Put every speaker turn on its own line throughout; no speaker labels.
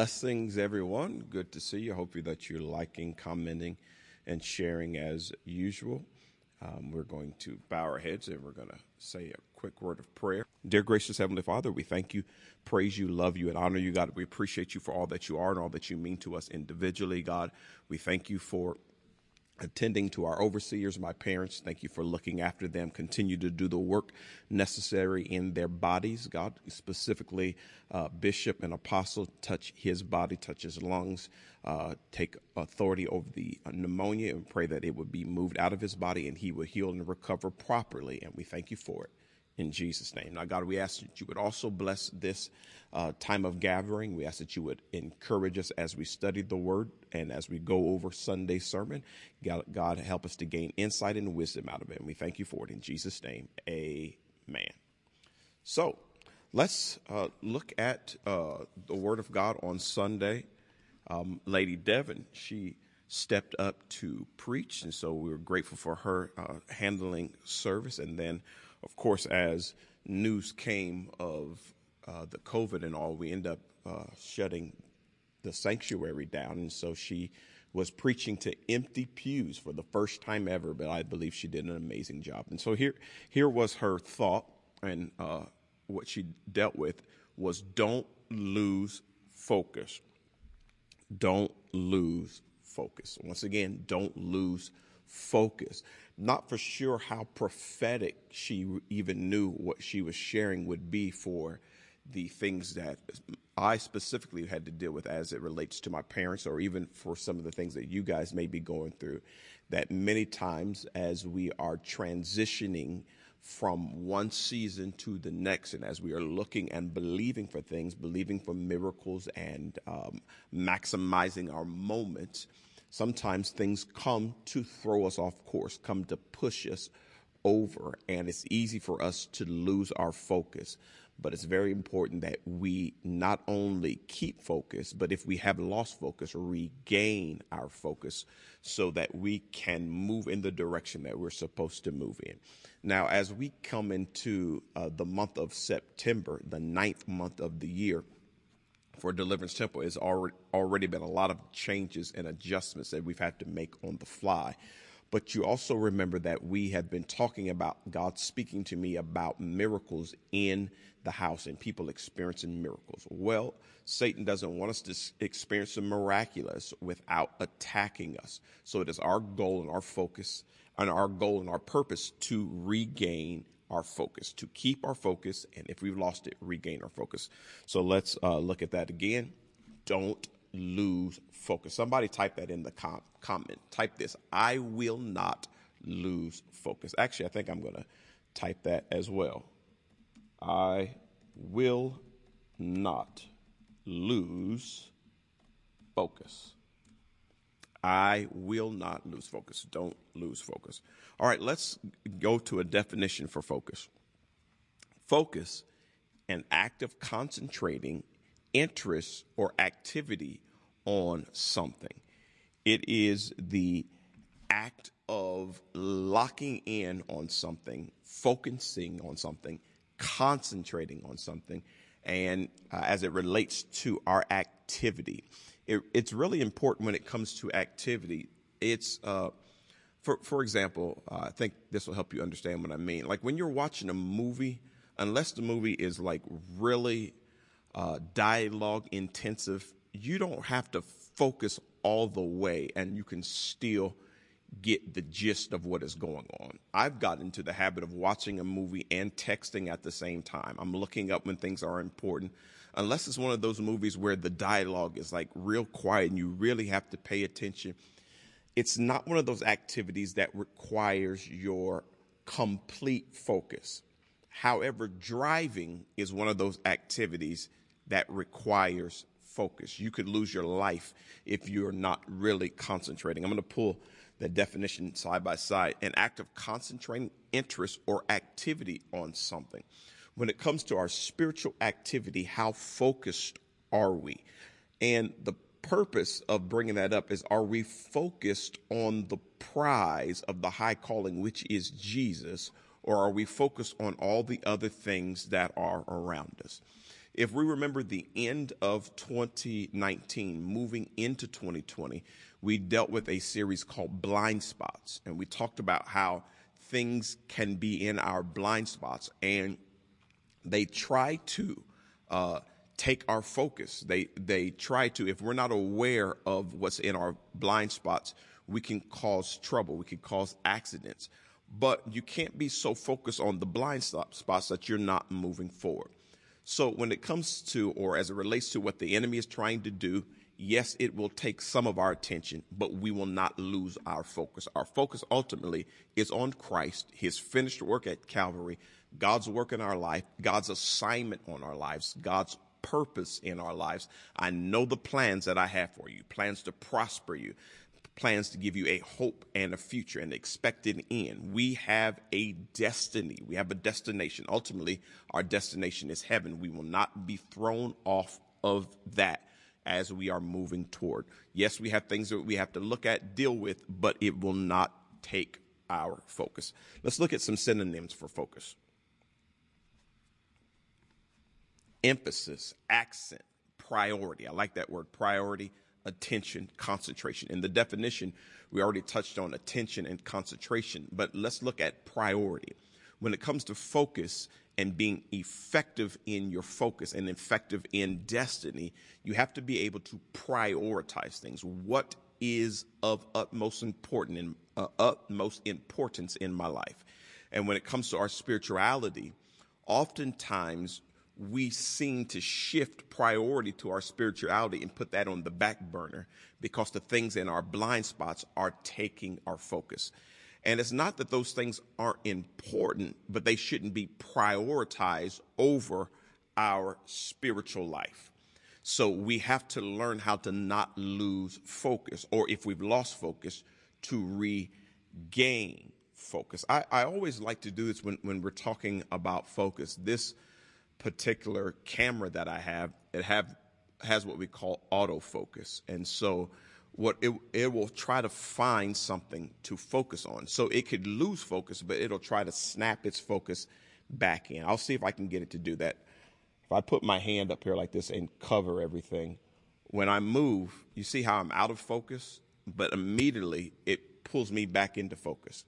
Blessings, everyone. Good to see you. Hope that you're liking, commenting, and sharing as usual. Um, we're going to bow our heads and we're going to say a quick word of prayer. Dear gracious Heavenly Father, we thank you, praise you, love you, and honor you, God. We appreciate you for all that you are and all that you mean to us individually, God. We thank you for attending to our overseers, my parents. Thank you for looking after them. Continue to do the work necessary in their bodies. God, specifically, uh, Bishop and Apostle, touch his body, touch his lungs, uh, take authority over the pneumonia and pray that it would be moved out of his body and he would heal and recover properly. And we thank you for it in Jesus' name. Now, God, we ask that you would also bless this uh, time of gathering. We ask that you would encourage us as we study the word and as we go over Sunday sermon. God, God, help us to gain insight and wisdom out of it. And we thank you for it in Jesus' name. Amen. So, let's uh, look at uh, the word of God on Sunday. Um, Lady Devon, she stepped up to preach, and so we were grateful for her uh, handling service. And then, of course, as news came of uh, the COVID and all, we end up uh, shutting the sanctuary down. And so she was preaching to empty pews for the first time ever, but I believe she did an amazing job. And so here, here was her thought, and uh, what she dealt with was don't lose focus. Don't lose focus. Once again, don't lose focus. Not for sure how prophetic she even knew what she was sharing would be for the things that I specifically had to deal with as it relates to my parents, or even for some of the things that you guys may be going through. That many times, as we are transitioning from one season to the next, and as we are looking and believing for things, believing for miracles, and um, maximizing our moments, sometimes things come to throw us off course, come to push us over, and it's easy for us to lose our focus but it's very important that we not only keep focus, but if we have lost focus, regain our focus so that we can move in the direction that we're supposed to move in. Now, as we come into uh, the month of September, the ninth month of the year, for Deliverance Temple, it's already, already been a lot of changes and adjustments that we've had to make on the fly but you also remember that we have been talking about God speaking to me about miracles in the house and people experiencing miracles. Well, Satan doesn't want us to experience the miraculous without attacking us. So it is our goal and our focus and our goal and our purpose to regain our focus, to keep our focus, and if we've lost it, regain our focus. So let's uh, look at that again. Don't lose focus. Somebody type that in the com- comment. Type this I will not lose focus. Actually, I think I'm going to type that as well. I will not lose focus. I will not lose focus. Don't lose focus. All right, let's go to a definition for focus. Focus, an act of concentrating interest or activity on something. It is the act of locking in on something, focusing on something, concentrating on something and uh, as it relates to our activity. It, it's really important when it comes to activity. It's, uh, for, for example, uh, I think this will help you understand what I mean. Like when you're watching a movie, unless the movie is like really uh, dialogue intensive, you don't have to focus all the way and you can still get the gist of what is going on. I've gotten into the habit of watching a movie and texting at the same time. I'm looking up when things are important. Unless it's one of those movies where the dialogue is like real quiet and you really have to pay attention. It's not one of those activities that requires your complete focus. However, driving is one of those activities that requires focus. You could lose your life if you're not really concentrating. I'm going to pull the definition side by side an act of concentrating interest or activity on something. When it comes to our spiritual activity, how focused are we? And the purpose of bringing that up is are we focused on the prize of the high calling, which is Jesus, or are we focused on all the other things that are around us? If we remember the end of 2019, moving into 2020, we dealt with a series called Blind Spots, and we talked about how things can be in our blind spots, and they try to uh, take our focus. They they try to, if we're not aware of what's in our blind spots, we can cause trouble. We can cause accidents. But you can't be so focused on the blind spots that you're not moving forward. So when it comes to, or as it relates to what the enemy is trying to do, yes, it will take some of our attention, but we will not lose our focus. Our focus ultimately is on Christ, his finished work at Calvary, God's work in our life, God's assignment on our lives, God's purpose in our lives. I know the plans that I have for you, plans to prosper you, plans to give you a hope and a future and expected end. We have a destiny. We have a destination. Ultimately, our destination is heaven. We will not be thrown off of that as we are moving toward. Yes, we have things that we have to look at, deal with, but it will not take our focus. Let's look at some synonyms for focus emphasis, accent, priority. I like that word priority, attention, concentration. In the definition, we already touched on attention and concentration, but let's look at priority. When it comes to focus, and being effective in your focus and effective in destiny, you have to be able to prioritize things. What is of utmost important in, uh, utmost importance in my life? And when it comes to our spirituality, oftentimes we seem to shift priority to our spirituality and put that on the back burner because the things in our blind spots are taking our focus. And it's not that those things aren't important, but they shouldn't be prioritized over our spiritual life. So we have to learn how to not lose focus, or if we've lost focus, to regain focus. I, I always like to do this when, when we're talking about focus. This particular camera that I have, it have has what we call autofocus. And so what it, it will try to find something to focus on. So it could lose focus, but it'll try to snap its focus back in. I'll see if I can get it to do that. If I put my hand up here like this and cover everything, when I move, you see how I'm out of focus, but immediately it pulls me back into focus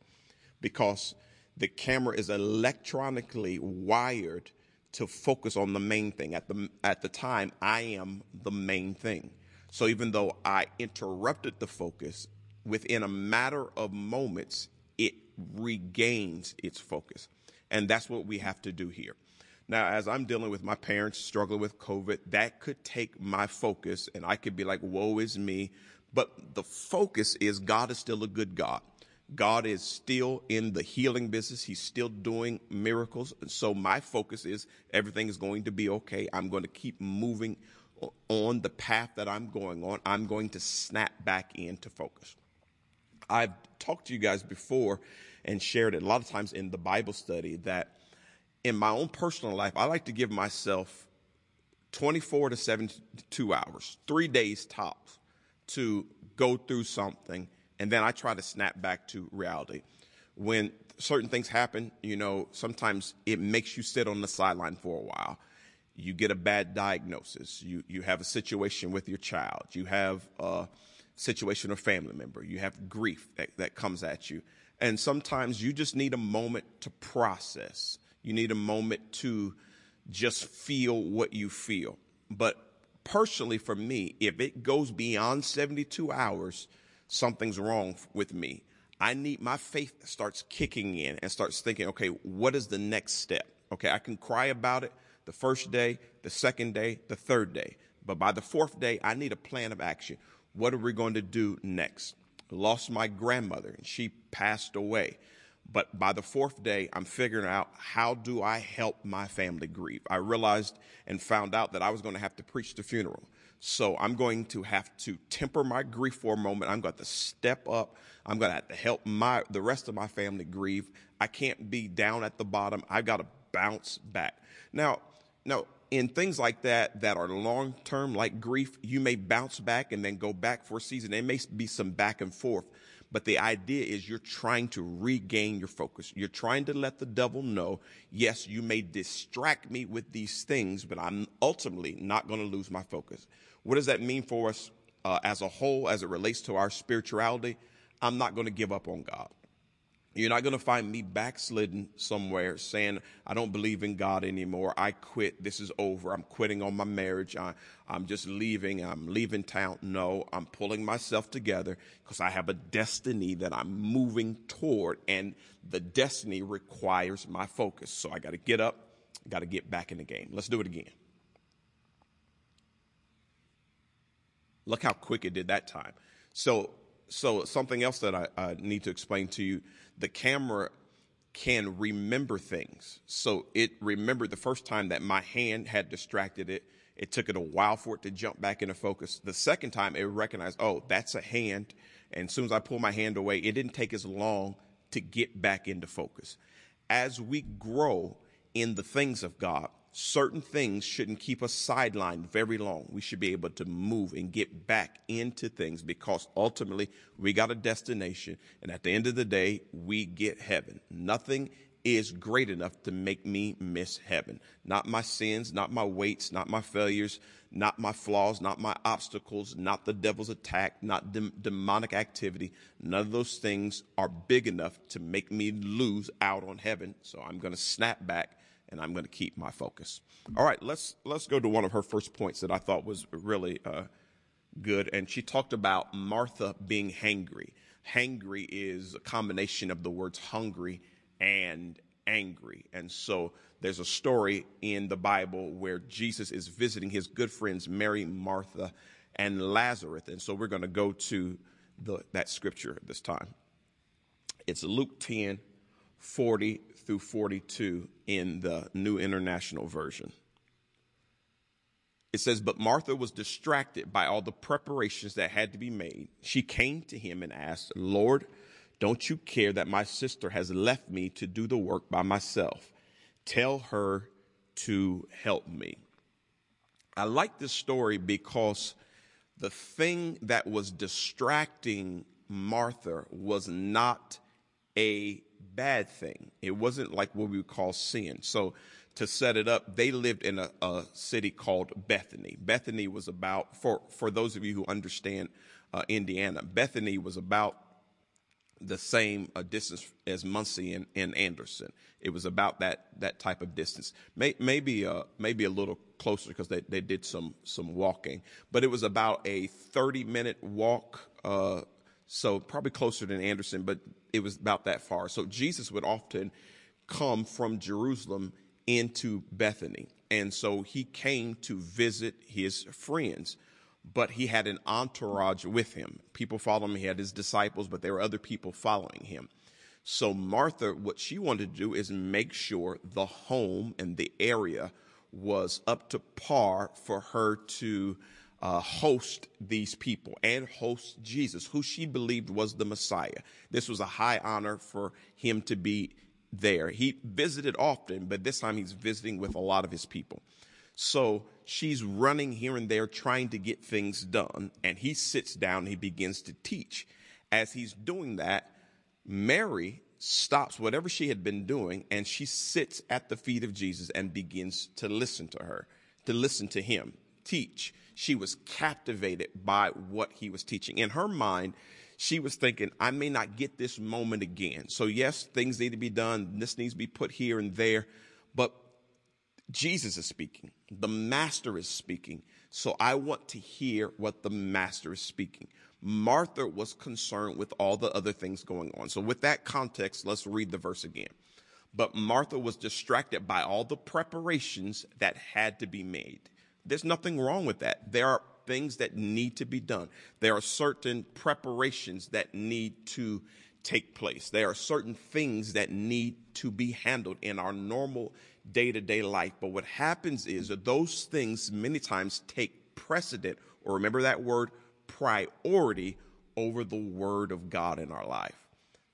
because the camera is electronically wired to focus on the main thing. At the, at the time, I am the main thing. So even though I interrupted the focus, within a matter of moments, it regains its focus. And that's what we have to do here. Now, as I'm dealing with my parents struggling with COVID, that could take my focus and I could be like, woe is me. But the focus is God is still a good God. God is still in the healing business. He's still doing miracles. So my focus is everything is going to be okay. I'm going to keep moving on the path that I'm going on, I'm going to snap back into focus. I've talked to you guys before and shared it a lot of times in the Bible study that in my own personal life, I like to give myself 24 to 72 hours, three days tops to go through something. And then I try to snap back to reality. When certain things happen, you know, sometimes it makes you sit on the sideline for a while you get a bad diagnosis, you, you have a situation with your child, you have a situation or family member, you have grief that, that comes at you. And sometimes you just need a moment to process. You need a moment to just feel what you feel. But personally, for me, if it goes beyond 72 hours, something's wrong with me. I need my faith starts kicking in and starts thinking, okay, what is the next step? Okay, I can cry about it, the first day, the second day, the third day. But by the fourth day, I need a plan of action. What are we going to do next? Lost my grandmother and she passed away. But by the fourth day, I'm figuring out how do I help my family grieve. I realized and found out that I was going to have to preach the funeral. So I'm going to have to temper my grief for a moment. I'm going to step up. I'm going to have to help my the rest of my family grieve. I can't be down at the bottom. I've got to bounce back. Now, now, in things like that that are long term, like grief, you may bounce back and then go back for a season. There may be some back and forth, but the idea is you're trying to regain your focus. You're trying to let the devil know, yes, you may distract me with these things, but I'm ultimately not going to lose my focus. What does that mean for us uh, as a whole, as it relates to our spirituality? I'm not going to give up on God. You're not going to find me backslidden somewhere saying, I don't believe in God anymore. I quit. This is over. I'm quitting on my marriage. I, am just leaving. I'm leaving town. No, I'm pulling myself together because I have a destiny that I'm moving toward, and the destiny requires my focus. So I got to get up, got to get back in the game. Let's do it again. Look how quick it did that time. So, so something else that I, I need to explain to you the camera can remember things. So it remembered the first time that my hand had distracted it. It took it a while for it to jump back into focus. The second time it recognized, oh, that's a hand. And as soon as I pull my hand away, it didn't take as long to get back into focus. As we grow in the things of God, certain things shouldn't keep us sidelined very long. We should be able to move and get back into things because ultimately we got a destination. And at the end of the day, we get heaven. Nothing is great enough to make me miss heaven. Not my sins, not my weights, not my failures, not my flaws, not my obstacles, not the devil's attack, not dem- demonic activity. None of those things are big enough to make me lose out on heaven. So I'm going to snap back and I'm going to keep my focus. All right, let's let's go to one of her first points that I thought was really uh, good, and she talked about Martha being hangry. Hangry is a combination of the words hungry and angry, and so there's a story in the Bible where Jesus is visiting his good friends Mary, Martha, and Lazarus, and so we're going to go to the, that scripture this time. It's Luke 10, 40 through 42 in the New International Version. It says, But Martha was distracted by all the preparations that had to be made. She came to him and asked, Lord, don't you care that my sister has left me to do the work by myself? Tell her to help me. I like this story because the thing that was distracting Martha was not a bad thing. It wasn't like what we would call sin. So to set it up, they lived in a, a city called Bethany. Bethany was about, for, for those of you who understand uh, Indiana, Bethany was about the same uh, distance as Muncie and, and, Anderson. It was about that that type of distance, May, maybe uh, maybe a little closer because they, they did some some walking, but it was about a 30 minute walk. Uh, so probably closer than Anderson, but it was about that far. So Jesus would often come from Jerusalem into Bethany. And so he came to visit his friends, but he had an entourage with him. People followed him. He had his disciples, but there were other people following him. So Martha, what she wanted to do is make sure the home and the area was up to par for her to uh, host these people and host Jesus, who she believed was the Messiah. This was a high honor for him to be there. He visited often, but this time he's visiting with a lot of his people. So she's running here and there trying to get things done, and he sits down he begins to teach. As he's doing that, Mary stops whatever she had been doing and she sits at the feet of Jesus and begins to listen to her, to listen to him teach she was captivated by what he was teaching. In her mind, she was thinking, I may not get this moment again. So, yes, things need to be done. This needs to be put here and there. But Jesus is speaking, the Master is speaking. So, I want to hear what the Master is speaking. Martha was concerned with all the other things going on. So, with that context, let's read the verse again. But Martha was distracted by all the preparations that had to be made. There's nothing wrong with that. There are things that need to be done. There are certain preparations that need to take place. There are certain things that need to be handled in our normal day to day life. But what happens is that those things many times take precedent, or remember that word, priority over the word of God in our life.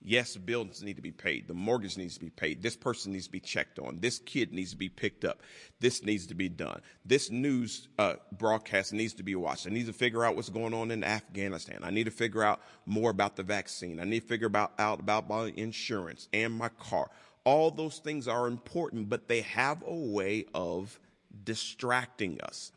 Yes, bills need to be paid. The mortgage needs to be paid. This person needs to be checked on. This kid needs to be picked up. This needs to be done. This news uh, broadcast needs to be watched. I need to figure out what's going on in Afghanistan. I need to figure out more about the vaccine. I need to figure about, out about my insurance and my car. All those things are important, but they have a way of distracting us.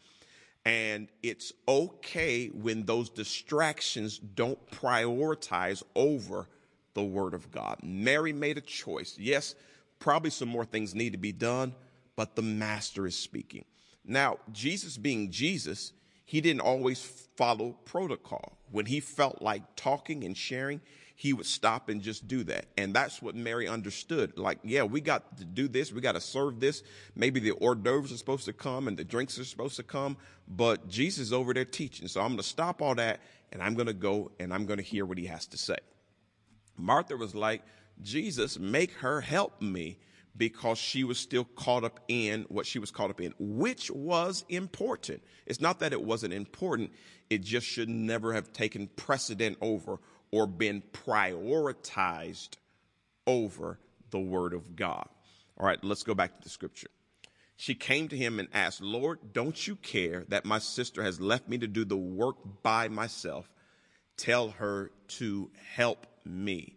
And it's okay when those distractions don't prioritize over the Word of God. Mary made a choice. Yes, probably some more things need to be done, but the Master is speaking. Now, Jesus being Jesus, he didn't always follow protocol. When he felt like talking and sharing, he would stop and just do that. And that's what Mary understood. Like, yeah, we got to do this. We got to serve this. Maybe the hors d'oeuvres are supposed to come and the drinks are supposed to come, but Jesus is over there teaching. So I'm going to stop all that and I'm going to go and I'm going to hear what he has to say. Martha was like, Jesus, make her help me because she was still caught up in what she was caught up in, which was important. It's not that it wasn't important, it just should never have taken precedent over or been prioritized over the Word of God. All right, let's go back to the scripture. She came to him and asked, Lord, don't you care that my sister has left me to do the work by myself? Tell her to help me.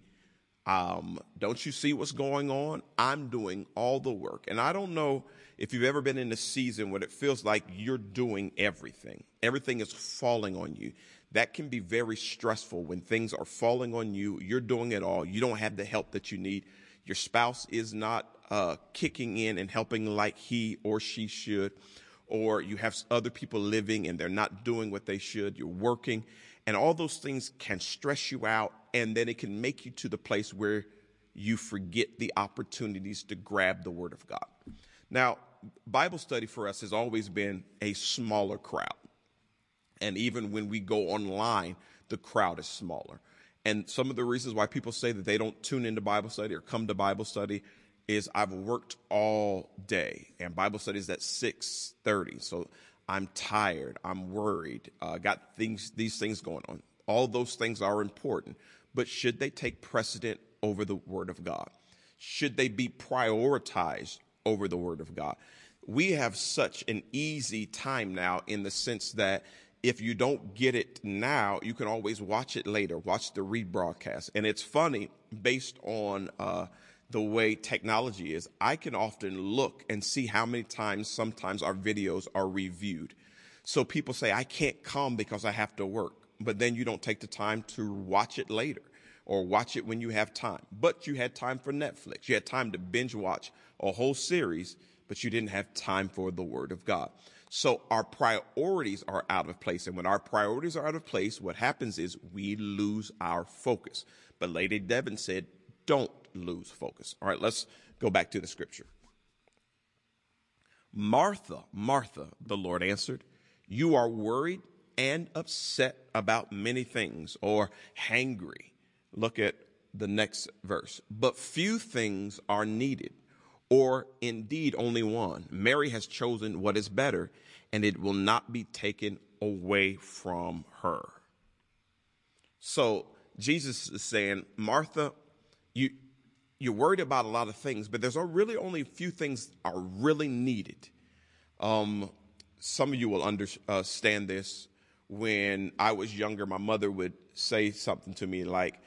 Um, don't you see what's going on? I'm doing all the work. And I don't know if you've ever been in a season when it feels like you're doing everything, everything is falling on you. That can be very stressful when things are falling on you. You're doing it all. You don't have the help that you need. Your spouse is not uh, kicking in and helping like he or she should. Or you have other people living and they're not doing what they should. You're working and all those things can stress you out, and then it can make you to the place where you forget the opportunities to grab the Word of God. Now, Bible study for us has always been a smaller crowd. And even when we go online, the crowd is smaller. And some of the reasons why people say that they don't tune into Bible study or come to Bible study is I've worked all day and Bible study is at 6:30. So I'm tired, I'm worried, uh, got things, these things going on. All those things are important, but should they take precedent over the Word of God? Should they be prioritized over the Word of God? We have such an easy time now in the sense that if you don't get it now, you can always watch it later, watch the rebroadcast. And it's funny based on, uh, the way technology is, I can often look and see how many times sometimes our videos are reviewed. So people say, I can't come because I have to work, but then you don't take the time to watch it later or watch it when you have time. But you had time for Netflix. You had time to binge watch a whole series, but you didn't have time for the Word of God. So our priorities are out of place. And when our priorities are out of place, what happens is we lose our focus. But Lady Devon said, don't lose focus. All right, let's go back to the scripture. Martha, Martha, the Lord answered, you are worried and upset about many things or hangry. Look at the next verse. But few things are needed, or indeed only one. Mary has chosen what is better, and it will not be taken away from her. So Jesus is saying, Martha, you, you're worried about a lot of things, but there's really only a few things are really needed. Um, some of you will understand this. When I was younger, my mother would say something to me like,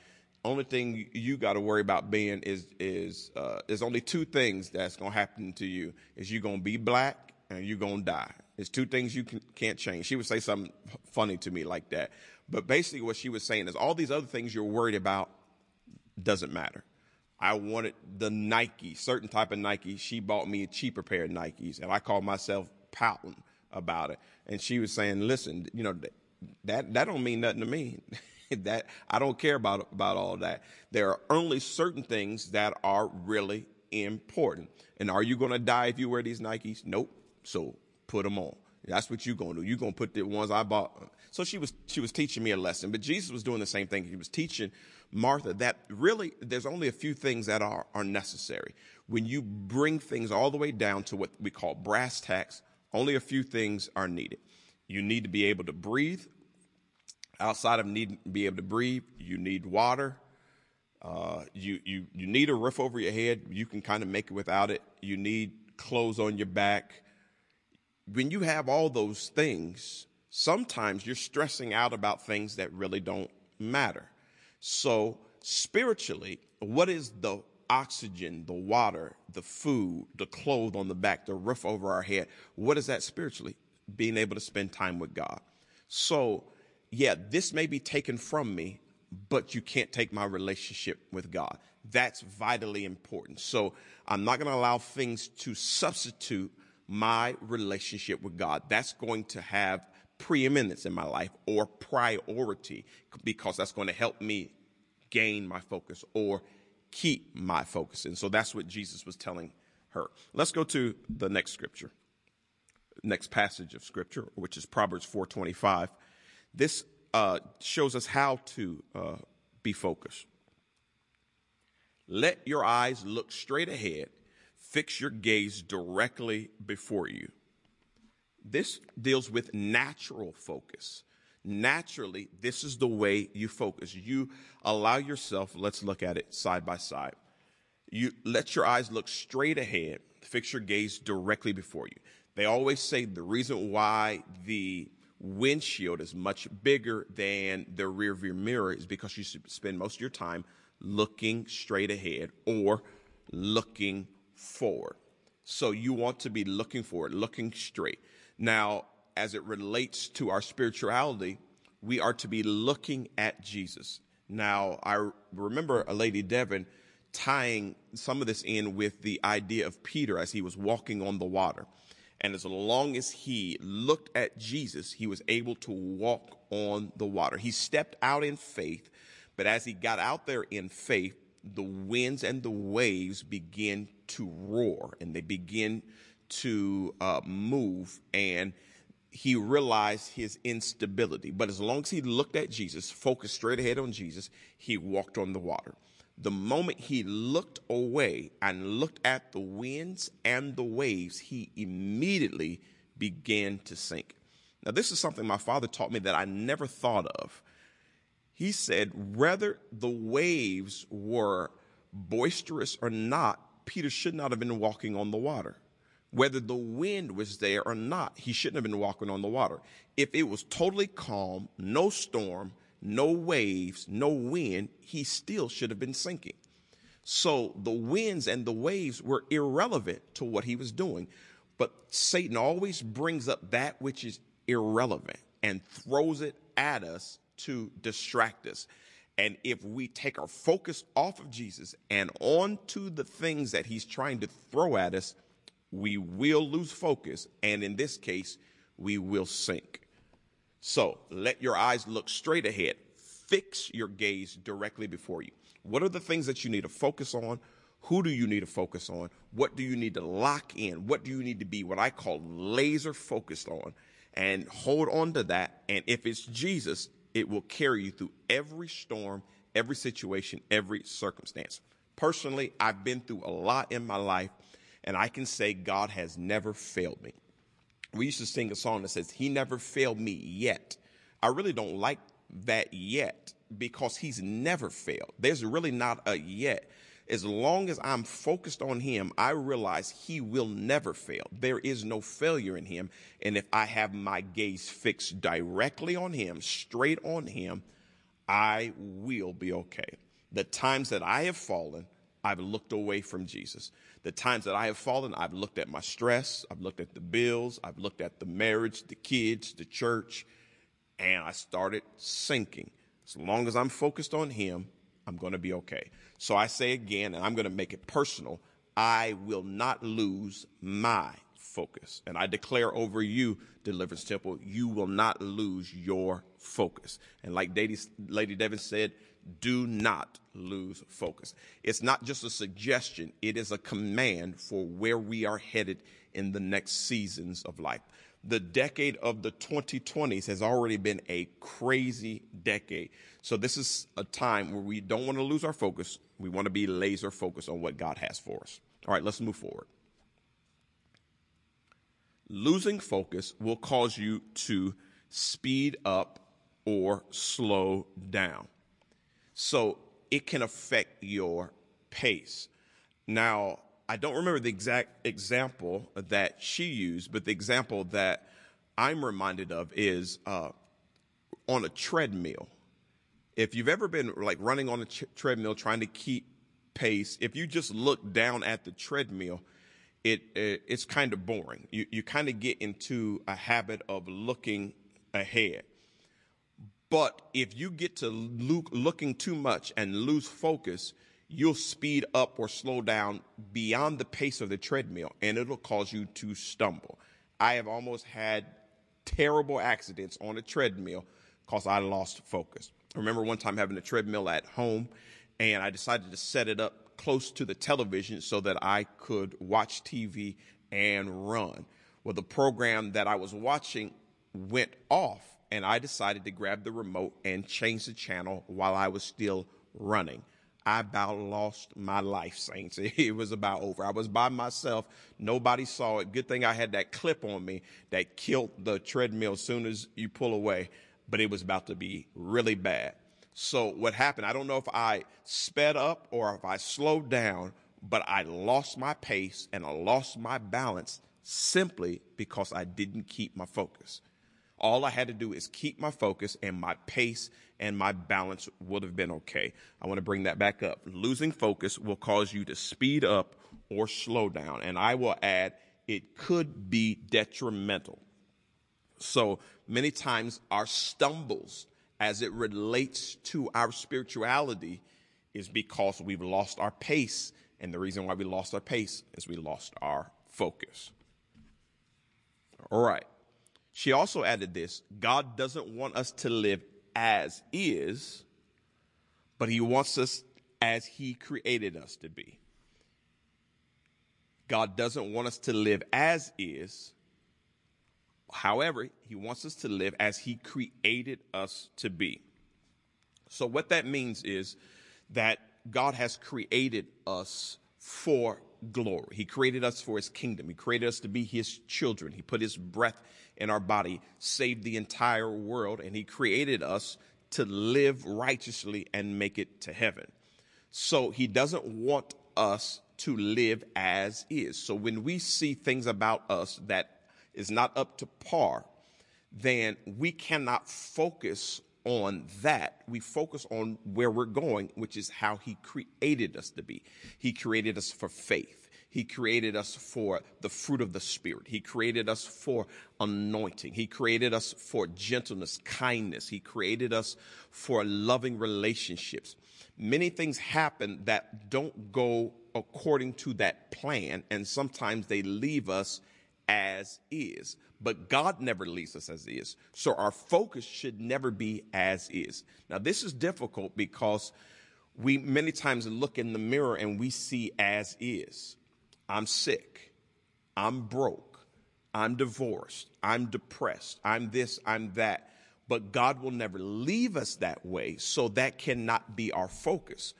"Only thing you got to worry about being is is uh, there's only two things that's gonna happen to you: is you're gonna be black and you're gonna die. It's two things you can, can't change." She would say something funny to me like that, but basically what she was saying is all these other things you're worried about doesn't matter. I wanted the Nike, certain type of Nike. She bought me a cheaper pair of Nikes, and I called myself pouting about it. And she was saying, "Listen, you know that that don't mean nothing to me. that I don't care about about all that. There are only certain things that are really important. And are you going to die if you wear these Nikes? Nope. So put them on. That's what you're going to do. You're going to put the ones I bought. So she was she was teaching me a lesson, but Jesus was doing the same thing. He was teaching Martha that really there's only a few things that are, are necessary. When you bring things all the way down to what we call brass tacks, only a few things are needed. You need to be able to breathe. Outside of need be able to breathe, you need water. Uh, you, you, you need a roof over your head. You can kind of make it without it. You need clothes on your back. When you have all those things, sometimes you're stressing out about things that really don't matter. So, spiritually, what is the oxygen, the water, the food, the clothes on the back, the roof over our head? What is that spiritually? Being able to spend time with God. So, yeah, this may be taken from me, but you can't take my relationship with God. That's vitally important. So I'm not going to allow things to substitute my relationship with God. That's going to have preeminence in my life or priority because that's going to help me gain my focus or keep my focus. And so that's what Jesus was telling her. Let's go to the next scripture. Next passage of scripture, which is Proverbs 425. This uh, shows us how to uh, be focused. Let your eyes look straight ahead, fix your gaze directly before you. This deals with natural focus. Naturally, this is the way you focus. You allow yourself, let's look at it side by side. You let your eyes look straight ahead, fix your gaze directly before you. They always say the reason why the windshield is much bigger than the rear view mirror is because you spend most of your time looking straight ahead or looking forward. So you want to be looking forward, looking straight. Now, as it relates to our spirituality, we are to be looking at Jesus. Now, I remember a lady Devon tying some of this in with the idea of Peter as he was walking on the water. And as long as he looked at Jesus, he was able to walk on the water. He stepped out in faith, but as he got out there in faith, the winds and the waves begin to roar and they begin to uh, move. And he realized his instability. But as long as he looked at Jesus, focused straight ahead on Jesus, he walked on the water the moment he looked away and looked at the winds and the waves, he immediately began to sink. Now, this is something my father taught me that I never thought of. He said, whether the waves were boisterous or not, Peter should not have been walking on the water. Whether the wind was there or not, he shouldn't have been walking on the water. If it was totally calm, no storm, no waves, no wind, he still should have been sinking. So the winds and the waves were irrelevant to what he was doing. But Satan always brings up that which is irrelevant and throws it at us to distract us. And if we take our focus off of Jesus and onto the things that he's trying to throw at us, we will lose focus. And in this case, we will sink. So let your eyes look straight ahead. Fix your gaze directly before you. What are the things that you need to focus on? Who do you need to focus on? What do you need to lock in? What do you need to be what I call laser focused on? And hold on to that. And if it's Jesus, it will carry you through every storm, every situation, every circumstance. Personally, I've been through a lot in my life, and I can say God has never failed me we used to sing a song that says, He never failed me yet. I really don't like that yet because He's never failed. There's really not a yet. As long as I'm focused on Him, I realize He will never fail. There is no failure in Him. And if I have my gaze fixed directly on Him, straight on Him, I will be okay. The times that I have fallen, I've looked away from Jesus. The times that I have fallen, I've looked at my stress, I've looked at the bills, I've looked at the marriage, the kids, the church, and I started sinking. As long as I'm focused on Him, I'm going to be okay. So I say again, and I'm going to make it personal I will not lose my focus. And I declare over you, Deliverance Temple, you will not lose your focus. And like Lady Devon said, do not lose focus. It's not just a suggestion, it is a command for where we are headed in the next seasons of life. The decade of the 2020s has already been a crazy decade. So, this is a time where we don't want to lose our focus. We want to be laser focused on what God has for us. All right, let's move forward. Losing focus will cause you to speed up or slow down. So it can affect your pace. Now, I don't remember the exact example that she used, but the example that I'm reminded of is uh, on a treadmill. If you've ever been like running on a ch- treadmill trying to keep pace, if you just look down at the treadmill, it, it it's kind of boring. You you kind of get into a habit of looking ahead. But if you get to look, looking too much and lose focus, you'll speed up or slow down beyond the pace of the treadmill and it'll cause you to stumble. I have almost had terrible accidents on a treadmill because I lost focus. I remember one time having a treadmill at home and I decided to set it up close to the television so that I could watch TV and run. Well, the program that I was watching went off and I decided to grab the remote and change the channel while I was still running. I about lost my life, saints. It was about over. I was by myself. Nobody saw it. Good thing I had that clip on me that killed the treadmill as soon as you pull away, but it was about to be really bad. So what happened, I don't know if I sped up or if I slowed down, but I lost my pace and I lost my balance simply because I didn't keep my focus. All I had to do is keep my focus and my pace and my balance would have been okay. I want to bring that back up. Losing focus will cause you to speed up or slow down. And I will add, it could be detrimental. So many times our stumbles as it relates to our spirituality is because we've lost our pace. And the reason why we lost our pace is we lost our focus. All right. She also added this God doesn't want us to live as is, but He wants us as He created us to be. God doesn't want us to live as is. However, He wants us to live as He created us to be. So, what that means is that God has created us for glory. He created us for His kingdom. He created us to be His children. He put His breath in our body, saved the entire world, and He created us to live righteously and make it to heaven. So He doesn't want us to live as is. So when we see things about us that is not up to par, then we cannot focus on that. We focus on where we're going, which is how He created us to be. He created us for faith. He created us for the fruit of the Spirit. He created us for anointing. He created us for gentleness, kindness. He created us for loving relationships. Many things happen that don't go according to that plan, and sometimes they leave us as is. But God never leaves us as is. So our focus should never be as is. Now, this is difficult because we many times look in the mirror and we see as is. I'm sick. I'm broke. I'm divorced. I'm depressed. I'm this, I'm that. But God will never leave us that way, so that cannot be our focus.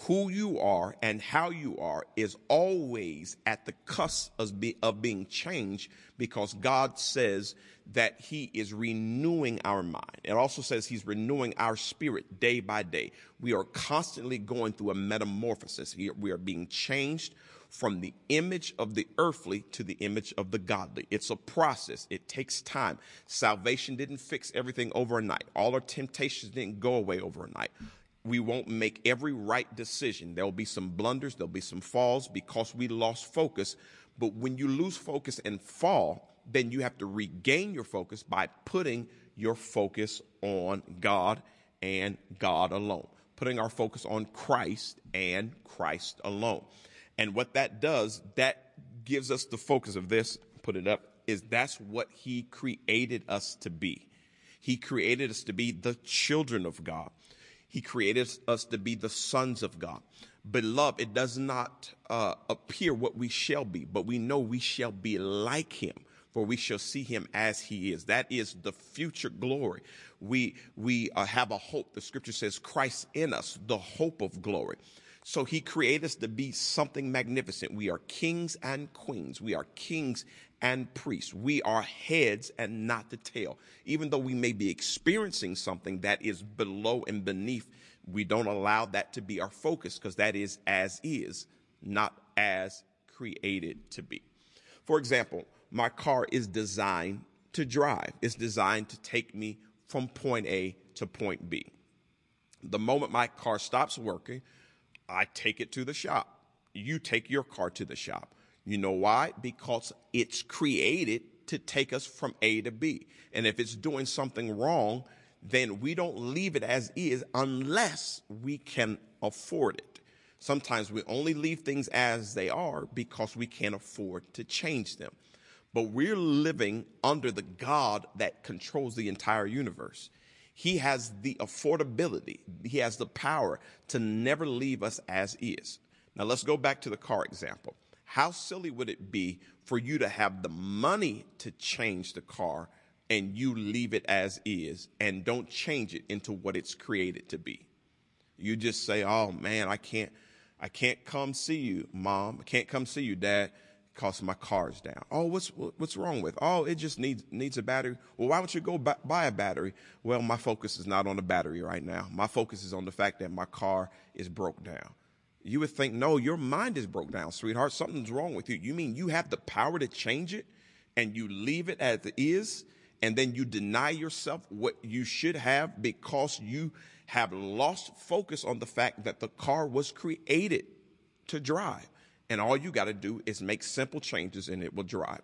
Who you are and how you are is always at the cusp of, be, of being changed because God says that He is renewing our mind. It also says He's renewing our spirit day by day. We are constantly going through a metamorphosis. We are being changed from the image of the earthly to the image of the godly. It's a process. It takes time. Salvation didn't fix everything overnight. All our temptations didn't go away overnight. We won't make every right decision. There'll be some blunders. There'll be some falls because we lost focus. But when you lose focus and fall, then you have to regain your focus by putting your focus on God and God alone. Putting our focus on Christ and Christ alone. And what that does, that gives us the focus of this, put it up, is that's what he created us to be. He created us to be the children of God. He created us to be the sons of God. Beloved, it does not uh, appear what we shall be, but we know we shall be like him, for we shall see him as he is. That is the future glory. We, we uh, have a hope. The scripture says Christ in us, the hope of glory. So he created us to be something magnificent. We are kings and queens. We are kings and priests. We are heads and not the tail. Even though we may be experiencing something that is below and beneath, We don't allow that to be our focus because that is as is, not as created to be. For example, my car is designed to drive. It's designed to take me from point A to point B. The moment my car stops working, I take it to the shop. You take your car to the shop. You know why? Because it's created to take us from A to B. And if it's doing something wrong, then we don't leave it as is unless we can afford it. Sometimes we only leave things as they are because we can't afford to change them. But we're living under the God that controls the entire universe. He has the affordability, He has the power to never leave us as is. Now, let's go back to the car example. How silly would it be for you to have the money to change the car and you leave it as is and don't change it into what it's created to be? You just say, "Oh man, I can't I can't come see you, mom. I can't come see you, dad, because my car's down. Oh, what's what's wrong with? Oh, it just needs needs a battery. Well, why don't you go buy a battery? Well, my focus is not on the battery right now. My focus is on the fact that my car is broke down. You would think, no, your mind is broke down, sweetheart. Something's wrong with you. You mean you have the power to change it and you leave it as it is, and then you deny yourself what you should have because you have lost focus on the fact that the car was created to drive. And all you got to do is make simple changes and it will drive.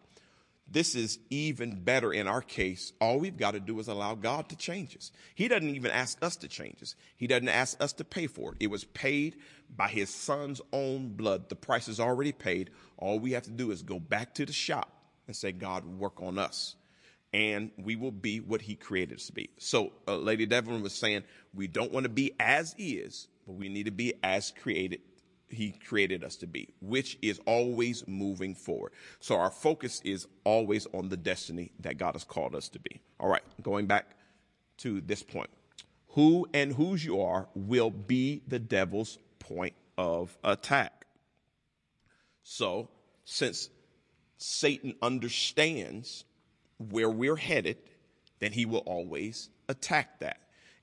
This is even better in our case. All we've got to do is allow God to change us. He doesn't even ask us to change us. He doesn't ask us to pay for it. It was paid by his son's own blood. The price is already paid. All we have to do is go back to the shop and say, God, work on us and we will be what he created us to be. So, uh, Lady Devlin was saying, we don't want to be as is, but we need to be as created he created us to be, which is always moving forward. So our focus is always on the destiny that God has called us to be. All right, going back to this point. Who and whose you are will be the devil's point of attack. So, since Satan understands where we're headed, then he will always attack that.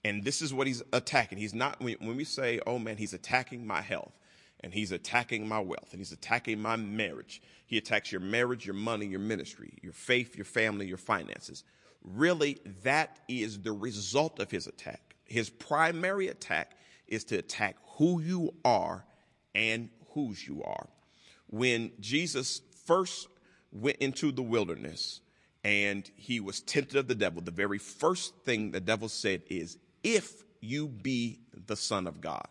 And this is what he's attacking. He's not, when we say, oh man, he's attacking my health and he's attacking my wealth and he's attacking my marriage. He attacks your marriage, your money, your ministry, your faith, your family, your finances. Really, that is the result of his attack. His primary attack is to attack who you are and whose you are. When Jesus first went into the wilderness, and he was tempted of the devil, the very first thing the devil said is, If you be the Son of God,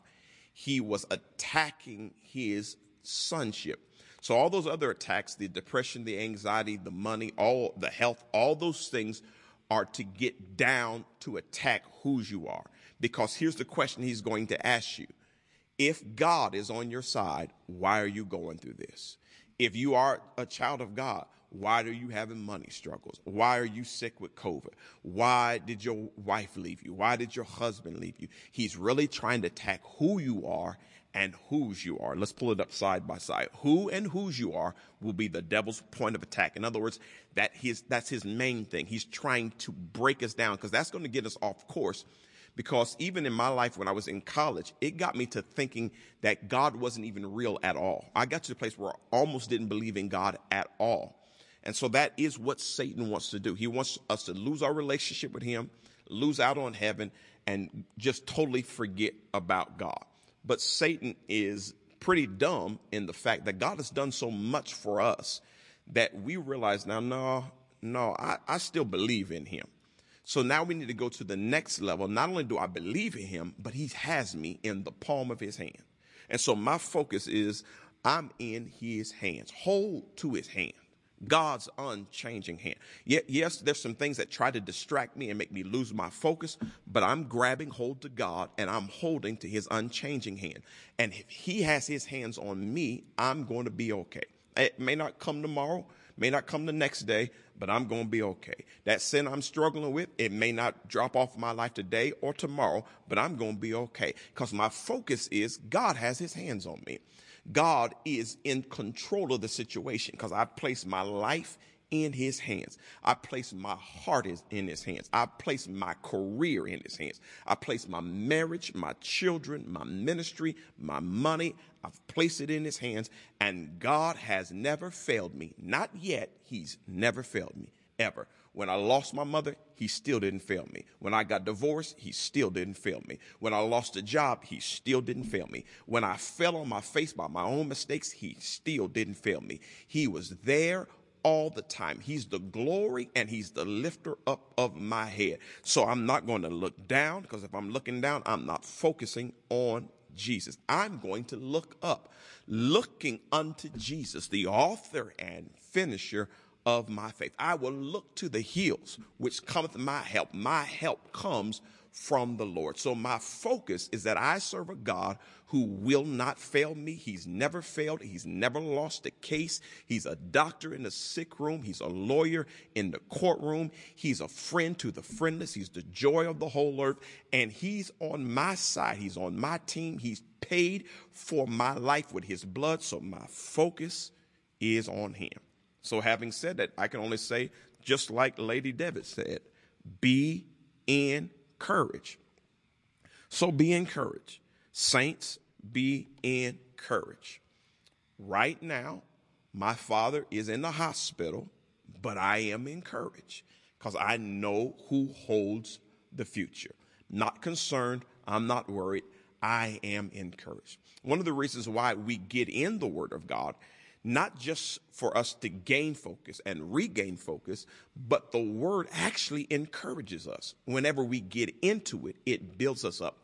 he was attacking his sonship. So, all those other attacks the depression, the anxiety, the money, all the health, all those things are to get down to attack whose you are. Because here's the question he's going to ask you If God is on your side, why are you going through this? If you are a child of God, why are you having money struggles? Why are you sick with COVID? Why did your wife leave you? Why did your husband leave you? He's really trying to attack who you are and whose you are. Let's pull it up side by side. Who and whose you are will be the devil's point of attack. In other words, that his, that's his main thing. He's trying to break us down because that's going to get us off course. Because even in my life when I was in college, it got me to thinking that God wasn't even real at all. I got to the place where I almost didn't believe in God at all. And so that is what Satan wants to do. He wants us to lose our relationship with him, lose out on heaven, and just totally forget about God. But Satan is pretty dumb in the fact that God has done so much for us that we realize now, no, no, I, I still believe in him. So now we need to go to the next level. Not only do I believe in him, but he has me in the palm of his hand. And so my focus is I'm in his hands. Hold to his hand. God's unchanging hand. yes, there's some things that try to distract me and make me lose my focus, but I'm grabbing hold to God and I'm holding to his unchanging hand. And if he has his hands on me, I'm going to be okay. It may not come tomorrow, may not come the next day, but I'm going to be okay. That sin I'm struggling with, it may not drop off my life today or tomorrow, but I'm going to be okay because my focus is God has his hands on me. God is in control of the situation because I've placed my life in his hands. I place my heart in his hands. I place my career in his hands. I place my marriage, my children, my ministry, my money. I've placed it in his hands and God has never failed me. Not yet. He's never failed me ever. When I lost my mother, he still didn't fail me. When I got divorced, he still didn't fail me. When I lost a job, he still didn't fail me. When I fell on my face by my own mistakes, he still didn't fail me. He was there all the time. He's the glory and he's the lifter up of my head. So I'm not going to look down because if I'm looking down, I'm not focusing on Jesus. I'm going to look up, looking unto Jesus, the author and finisher of my faith. I will look to the hills which cometh my help. My help comes from the Lord. So my focus is that I serve a God who will not fail me. He's never failed. He's never lost a case. He's a doctor in the sick room. He's a lawyer in the courtroom. He's a friend to the friendless. He's the joy of the whole earth. And he's on my side. He's on my team. He's paid for my life with his blood. So my focus is on him. So, having said that, I can only say, just like Lady David said, be encouraged. So, be encouraged. Saints, be encouraged. Right now, my father is in the hospital, but I am encouraged because I know who holds the future. Not concerned, I'm not worried, I am encouraged. One of the reasons why we get in the Word of God not just for us to gain focus and regain focus, but the word actually encourages us. Whenever we get into it, it builds us up.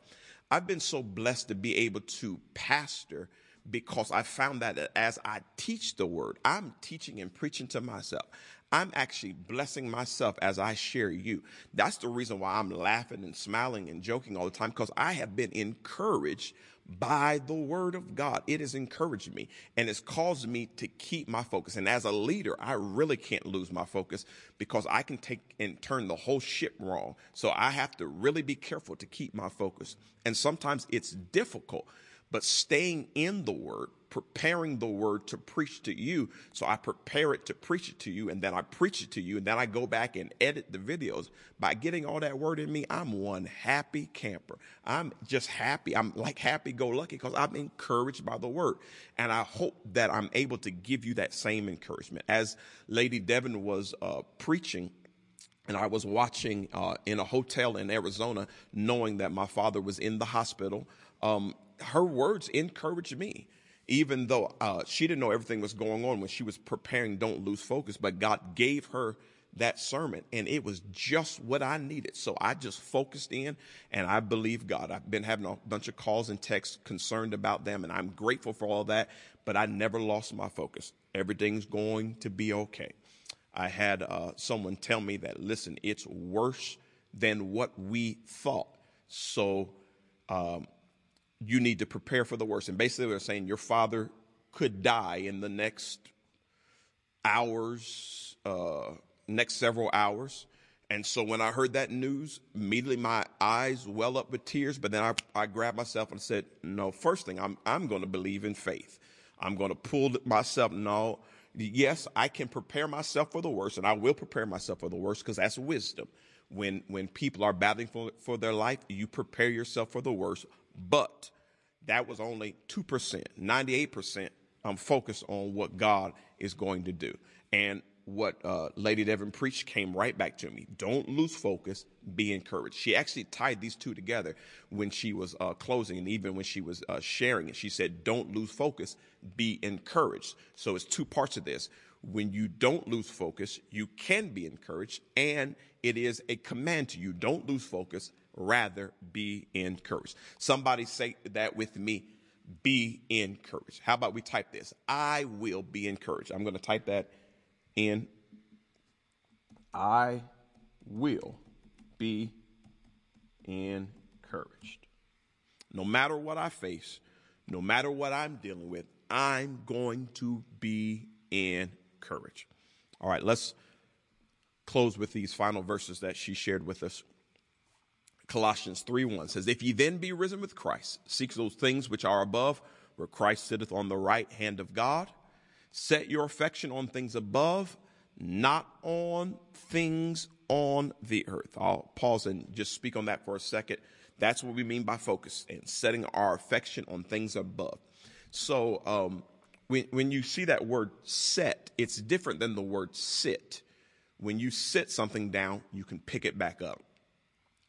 I've been so blessed to be able to pastor because I found that as I teach the word, I'm teaching and preaching to myself. I'm actually blessing myself as I share you. That's the reason why I'm laughing and smiling and joking all the time because I have been encouraged by the word of God. It has encouraged me and it's caused me to keep my focus. And as a leader, I really can't lose my focus because I can take and turn the whole ship wrong. So I have to really be careful to keep my focus. And sometimes it's difficult, but staying in the word preparing the word to preach to you. So I prepare it to preach it to you, and then I preach it to you, and then I go back and edit the videos. By getting all that word in me, I'm one happy camper. I'm just happy. I'm like happy go lucky because I'm encouraged by the word. And I hope that I'm able to give you that same encouragement. As Lady Devon was uh, preaching, and I was watching uh, in a hotel in Arizona, knowing that my father was in the hospital. Um, her words encouraged me even though uh, she didn't know everything was going on when she was preparing Don't Lose Focus, but God gave her that sermon and it was just what I needed. So I just focused in and I believe God. I've been having a bunch of calls and texts concerned about them and I'm grateful for all that, but I never lost my focus. Everything's going to be okay. I had uh, someone tell me that, listen, it's worse than what we thought. So um, you need to prepare for the worst. And basically, they're saying your father could die in the next hours, uh, next several hours. And so when I heard that news, immediately my eyes well up with tears. But then I, I grabbed myself and said, no, first thing, I'm, I'm going to believe in faith. I'm going to pull myself. No, yes, I can prepare myself for the worst, and I will prepare myself for the worst because that's wisdom. When, when people are battling for, for their life, you prepare yourself for the worst. But that was only 2%. 98% I'm focused on what God is going to do. And what uh, Lady Devon preached came right back to me. Don't lose focus, be encouraged. She actually tied these two together when she was uh, closing and even when she was uh, sharing it. She said, Don't lose focus, be encouraged. So it's two parts of this. When you don't lose focus, you can be encouraged, and it is a command to you don't lose focus, rather be encouraged. Somebody say that with me. Be encouraged. How about we type this? I will be encouraged. I'm going to type that in. I will be encouraged. No matter what I face, no matter what I'm dealing with, I'm going to be encouraged. All right, let's close with these final verses that she shared with us. Colossians 3 1 says, If ye then be risen with Christ, seek those things which are above, where Christ sitteth on the right hand of God. Set your affection on things above, not on things on the earth. I'll pause and just speak on that for a second. That's what we mean by focus and setting our affection on things above. So, um, when, when you see that word set, it's different than the word sit. When you sit something down, you can pick it back up.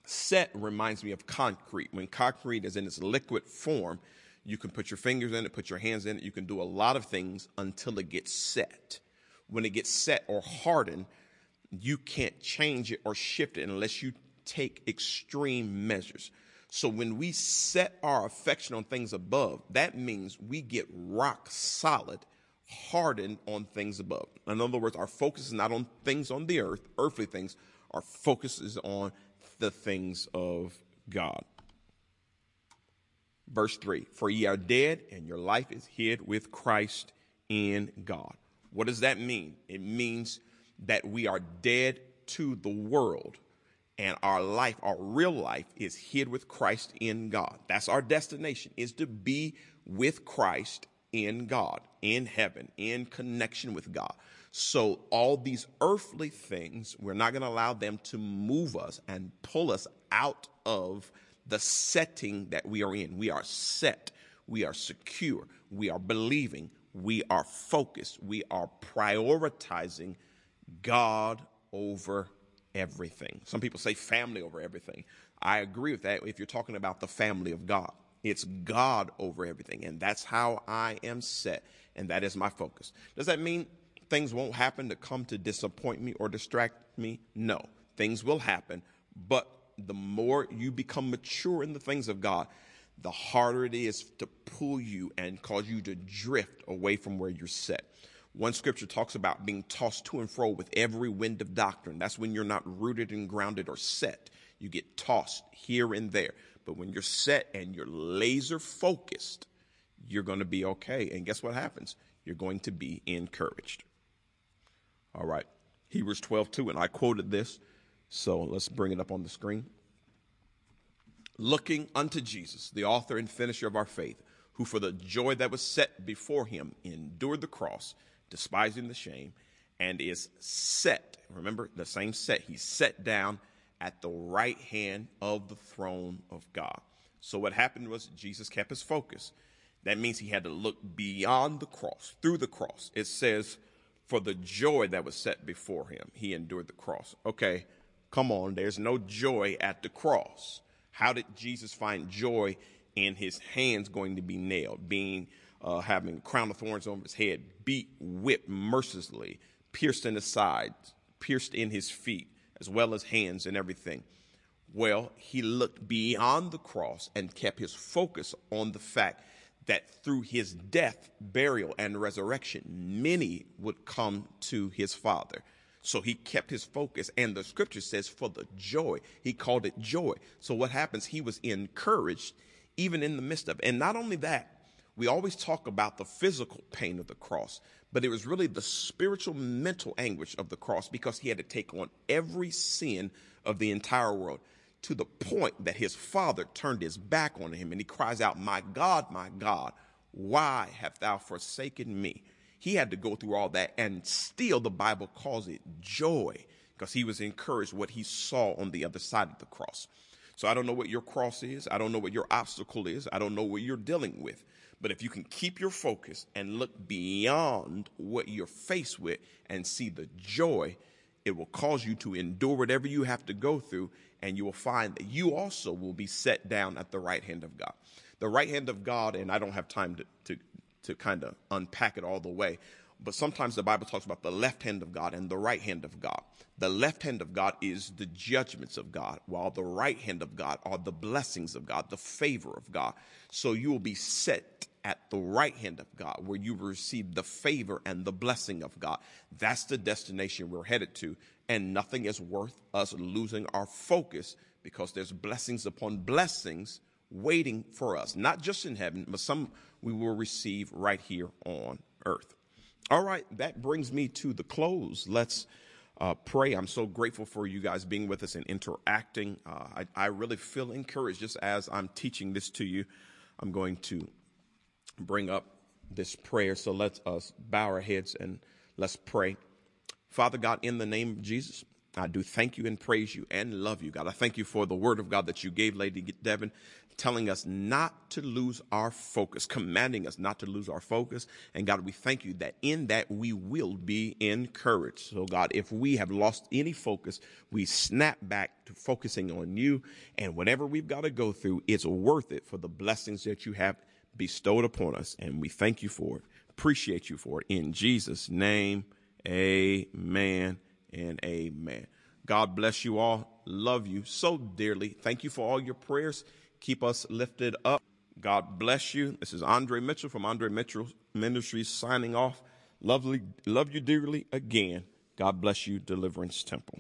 Set reminds me of concrete. When concrete is in its liquid form, you can put your fingers in it, put your hands in it. You can do a lot of things until it gets set. When it gets set or hardened, you can't change it or shift it unless you take extreme measures. So when we set our affection on things above, that means we get rock solid, hardened on things above. In other words, our focus is not on things on the earth, earthly things. Our focus is on the things of God. Verse 3 For ye are dead, and your life is hid with Christ in God. What does that mean? It means that we are dead to the world and our life, our real life is hid with Christ in God. That's our destination is to be with Christ in God, in heaven, in connection with God. So all these earthly things, we're not going to allow them to move us and pull us out of the setting that we are in. We are set. We are secure. We are believing. We are focused. We are prioritizing God over everything. Some people say family over everything. I agree with that if you're talking about the family of God. It's God over everything. And that's how I am set. And that is my focus. Does that mean things won't happen to come to disappoint me or distract me? No. Things will happen. But the more you become mature in the things of God, the harder it is to pull you and cause you to drift away from where you're set. One scripture talks about being tossed to and fro with every wind of doctrine. That's when you're not rooted and grounded or set. You get tossed here and there. But when you're set and you're laser focused, you're going to be okay. And guess what happens? You're going to be encouraged. All right. Hebrews 12, 2. And I quoted this. So let's bring it up on the screen. Looking unto Jesus, the author and finisher of our faith, who for the joy that was set before him endured the cross despising the shame, and is set. Remember the same set. He's set down at the right hand of the throne of God. So what happened was Jesus kept his focus. That means he had to look beyond the cross, through the cross. It says, for the joy that was set before him, he endured the cross. Okay, come on, there's no joy at the cross. How did Jesus find joy in his hands going to be nailed, being uh, having crown of thorns on his head, beat, whipped mercilessly, pierced in his side, pierced in his feet, as well as hands and everything. Well, he looked beyond the cross and kept his focus on the fact that through his death, burial, and resurrection, many would come to his Father. So he kept his focus, and the scripture says, for the joy, he called it joy. So what happens? He was encouraged even in the midst of it. And not only that, we always talk about the physical pain of the cross, but it was really the spiritual, mental anguish of the cross because he had to take on every sin of the entire world to the point that his father turned his back on him and he cries out, My God, my God, why have thou forsaken me? He had to go through all that, and still the Bible calls it joy because he was encouraged what he saw on the other side of the cross. So I don't know what your cross is. I don't know what your obstacle is. I don't know what you're dealing with. But if you can keep your focus and look beyond what you're faced with and see the joy, it will cause you to endure whatever you have to go through, and you will find that you also will be set down at the right hand of God. The right hand of God, and I don't have time to, to, to kind of unpack it all the way, but sometimes the Bible talks about the left hand of God and the right hand of God. The left hand of God is the judgments of God, while the right hand of God are the blessings of God, the favor of God. So you will be set at the right hand of God, where you receive the favor and the blessing of God. That's the destination we're headed to. And nothing is worth us losing our focus because there's blessings upon blessings waiting for us, not just in heaven, but some we will receive right here on earth. All right, that brings me to the close. Let's uh, pray. I'm so grateful for you guys being with us and interacting. Uh, I, I really feel encouraged just as I'm teaching this to you. I'm going to bring up this prayer. So let us uh, bow our heads and let's pray. Father God, in the name of Jesus, I do thank you and praise you and love you, God. I thank you for the word of God that you gave Lady Devin, telling us not to lose our focus, commanding us not to lose our focus. And God, we thank you that in that we will be encouraged. So, God, if we have lost any focus, we snap back to focusing on you. And whatever we've got to go through, it's worth it for the blessings that you have bestowed upon us. And we thank you for it. Appreciate you for it. In Jesus' name, amen and amen. God bless you all. Love you so dearly. Thank you for all your prayers. Keep us lifted up. God bless you. This is Andre Mitchell from Andre Mitchell Ministries signing off. Lovely, love you dearly again. God bless you, Deliverance Temple.